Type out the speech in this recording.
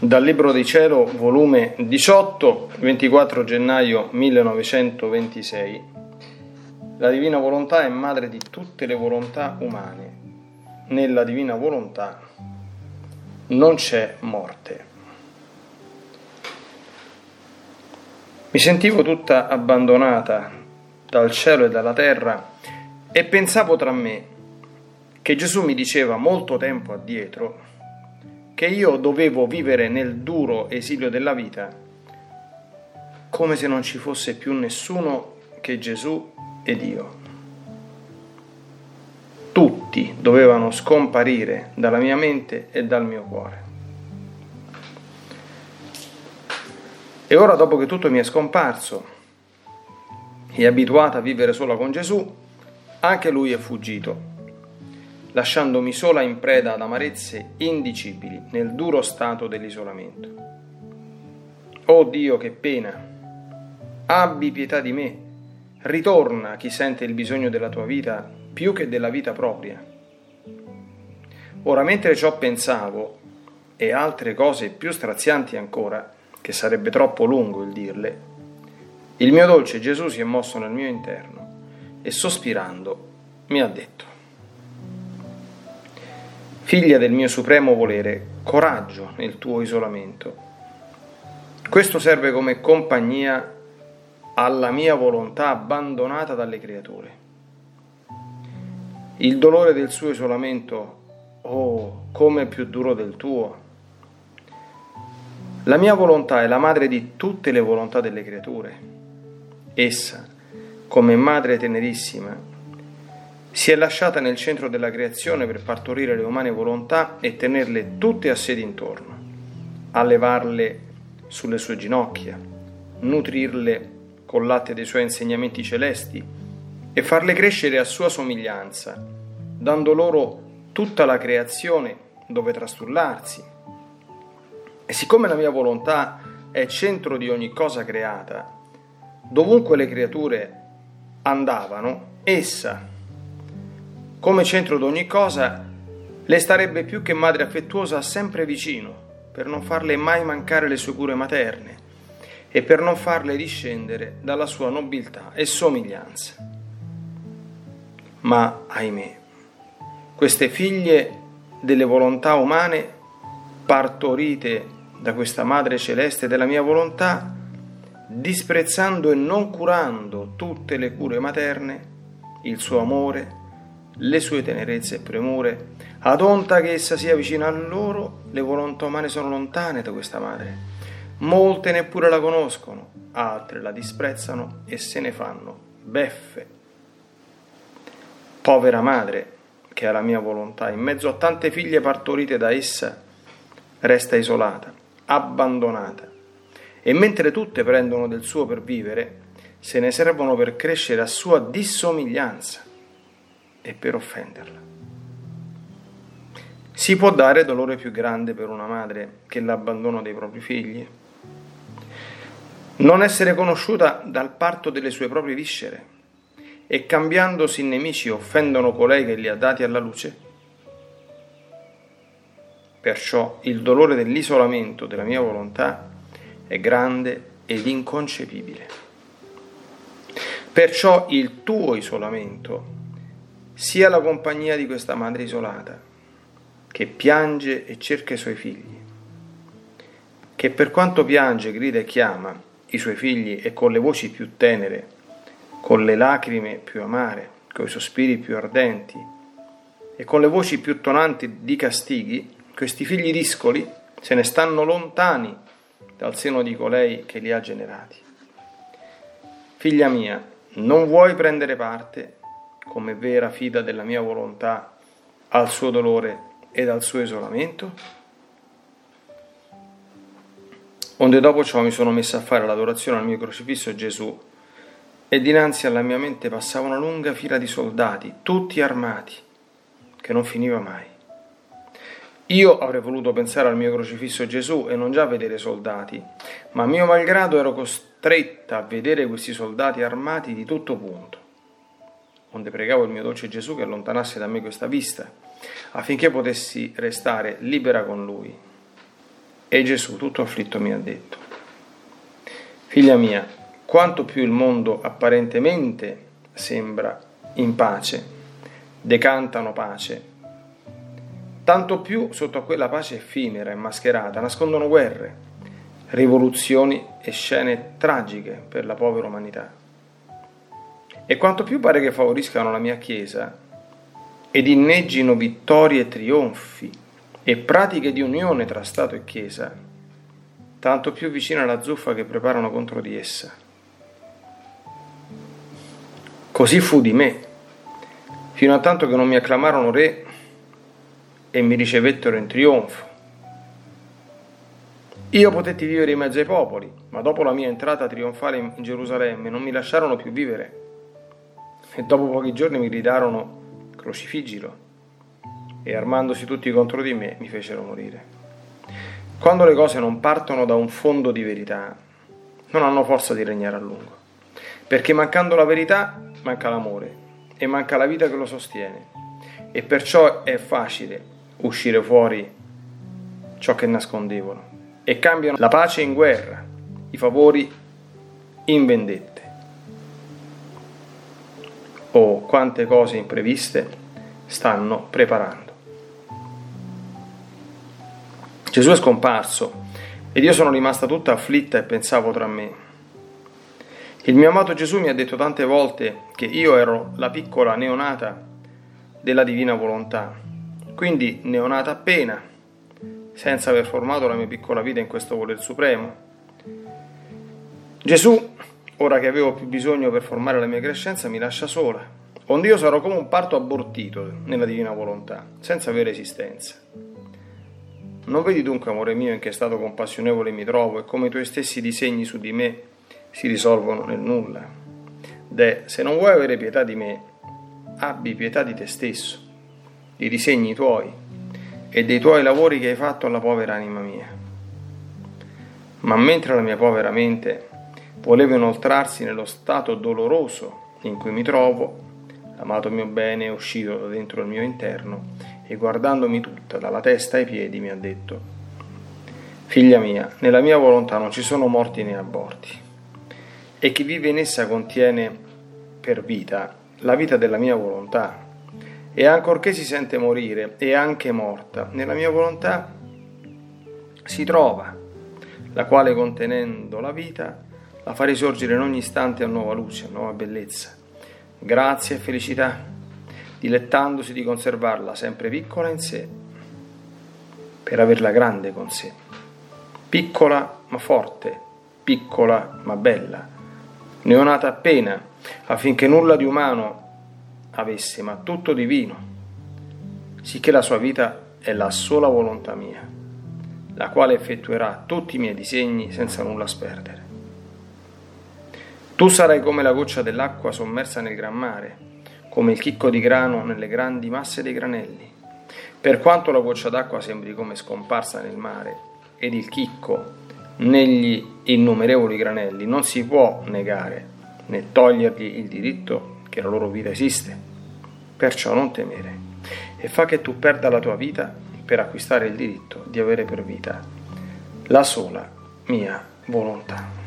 Dal Libro di Cielo, volume 18, 24 gennaio 1926. La divina volontà è madre di tutte le volontà umane. Nella divina volontà non c'è morte. Mi sentivo tutta abbandonata dal cielo e dalla terra e pensavo tra me che Gesù mi diceva molto tempo addietro che io dovevo vivere nel duro esilio della vita come se non ci fosse più nessuno che Gesù ed io. Tutti dovevano scomparire dalla mia mente e dal mio cuore. E ora, dopo che tutto mi è scomparso e abituata a vivere sola con Gesù, anche lui è fuggito lasciandomi sola in preda ad amarezze indicibili nel duro stato dell'isolamento. Oh Dio, che pena! Abbi pietà di me, ritorna chi sente il bisogno della tua vita più che della vita propria. Ora, mentre ciò pensavo, e altre cose più strazianti ancora, che sarebbe troppo lungo il dirle, il mio dolce Gesù si è mosso nel mio interno e sospirando mi ha detto, Figlia del mio supremo volere, coraggio nel tuo isolamento. Questo serve come compagnia alla mia volontà abbandonata dalle creature. Il dolore del suo isolamento, oh, come più duro del tuo. La mia volontà è la madre di tutte le volontà delle creature. Essa, come madre tenerissima, si è lasciata nel centro della creazione per partorire le umane volontà e tenerle tutte a sé d'intorno, allevarle sulle sue ginocchia, nutrirle col latte dei suoi insegnamenti celesti e farle crescere a sua somiglianza, dando loro tutta la creazione dove trastullarsi. E siccome la mia volontà è centro di ogni cosa creata, dovunque le creature andavano, essa, come centro di ogni cosa, le starebbe più che madre affettuosa sempre vicino, per non farle mai mancare le sue cure materne e per non farle discendere dalla sua nobiltà e somiglianza. Ma, ahimè, queste figlie delle volontà umane, partorite da questa Madre Celeste della mia volontà, disprezzando e non curando tutte le cure materne, il suo amore, le sue tenerezze e premure, ad onta che essa sia vicina a loro, le volontà umane sono lontane da questa madre. Molte neppure la conoscono, altre la disprezzano e se ne fanno beffe. Povera madre, che ha la mia volontà, in mezzo a tante figlie partorite da essa, resta isolata, abbandonata. E mentre tutte prendono del suo per vivere, se ne servono per crescere a sua dissomiglianza e per offenderla. Si può dare dolore più grande per una madre che l'abbandono dei propri figli? Non essere conosciuta dal parto delle sue proprie viscere e cambiandosi in nemici offendono colei che li ha dati alla luce? Perciò il dolore dell'isolamento della mia volontà è grande ed inconcepibile. Perciò il tuo isolamento sia la compagnia di questa madre isolata, che piange e cerca i suoi figli, che per quanto piange, grida e chiama i suoi figli e con le voci più tenere, con le lacrime più amare, con i sospiri più ardenti e con le voci più tonanti di castighi, questi figli discoli se ne stanno lontani dal seno di colei che li ha generati. Figlia mia, non vuoi prendere parte come vera fida della mia volontà al suo dolore ed al suo isolamento? Onde dopo ciò mi sono messa a fare l'adorazione al mio crocifisso Gesù e dinanzi alla mia mente passava una lunga fila di soldati, tutti armati, che non finiva mai. Io avrei voluto pensare al mio crocifisso Gesù e non già vedere soldati, ma mio malgrado ero costretta a vedere questi soldati armati di tutto punto onde pregavo il mio dolce Gesù che allontanasse da me questa vista, affinché potessi restare libera con Lui. E Gesù, tutto afflitto, mi ha detto, Figlia mia, quanto più il mondo apparentemente sembra in pace, decantano pace, tanto più sotto a quella pace effimera e mascherata nascondono guerre, rivoluzioni e scene tragiche per la povera umanità. E quanto più pare che favoriscano la mia Chiesa ed inneggino vittorie e trionfi e pratiche di unione tra Stato e Chiesa, tanto più vicina alla zuffa che preparano contro di essa. Così fu di me, fino a tanto che non mi acclamarono re e mi ricevettero in trionfo. Io potetti vivere in mezzo ai popoli, ma dopo la mia entrata trionfale in Gerusalemme non mi lasciarono più vivere e dopo pochi giorni mi gridarono crocifiggilo e armandosi tutti contro di me mi fecero morire. Quando le cose non partono da un fondo di verità, non hanno forza di regnare a lungo, perché mancando la verità manca l'amore e manca la vita che lo sostiene e perciò è facile uscire fuori ciò che nascondevano e cambiano la pace in guerra, i favori in vendette. Quante cose impreviste stanno preparando. Gesù è scomparso ed io sono rimasta tutta afflitta e pensavo tra me. Il mio amato Gesù mi ha detto tante volte che io ero la piccola neonata della divina volontà quindi neonata appena, senza aver formato la mia piccola vita in questo voler supremo. Gesù, ora che avevo più bisogno per formare la mia crescenza, mi lascia sola, onde io sarò come un parto abortito nella divina volontà, senza avere esistenza. Non vedi dunque, amore mio, in che stato compassionevole mi trovo e come i tuoi stessi disegni su di me si risolvono nel nulla. De, se non vuoi avere pietà di me, abbi pietà di te stesso i disegni tuoi e dei tuoi lavori che hai fatto alla povera anima mia. Ma mentre la mia povera mente voleva inoltrarsi nello stato doloroso in cui mi trovo, l'amato mio bene è uscito da dentro il mio interno e guardandomi tutta, dalla testa ai piedi, mi ha detto, Figlia mia, nella mia volontà non ci sono morti né aborti, e chi vive in essa contiene per vita la vita della mia volontà. E ancorché si sente morire, è anche morta, nella mia volontà si trova, la quale contenendo la vita la fa risorgere in ogni istante a nuova luce, a nuova bellezza, grazia e felicità, dilettandosi di conservarla sempre piccola in sé, per averla grande con sé, piccola ma forte, piccola ma bella, neonata appena, affinché nulla di umano avesse, ma tutto divino, sicché la sua vita è la sola volontà mia, la quale effettuerà tutti i miei disegni senza nulla sperdere. Tu sarai come la goccia dell'acqua sommersa nel gran mare, come il chicco di grano nelle grandi masse dei granelli. Per quanto la goccia d'acqua sembri come scomparsa nel mare ed il chicco negli innumerevoli granelli, non si può negare né togliergli il diritto che la loro vita esiste. Perciò non temere e fa che tu perda la tua vita per acquistare il diritto di avere per vita la sola mia volontà.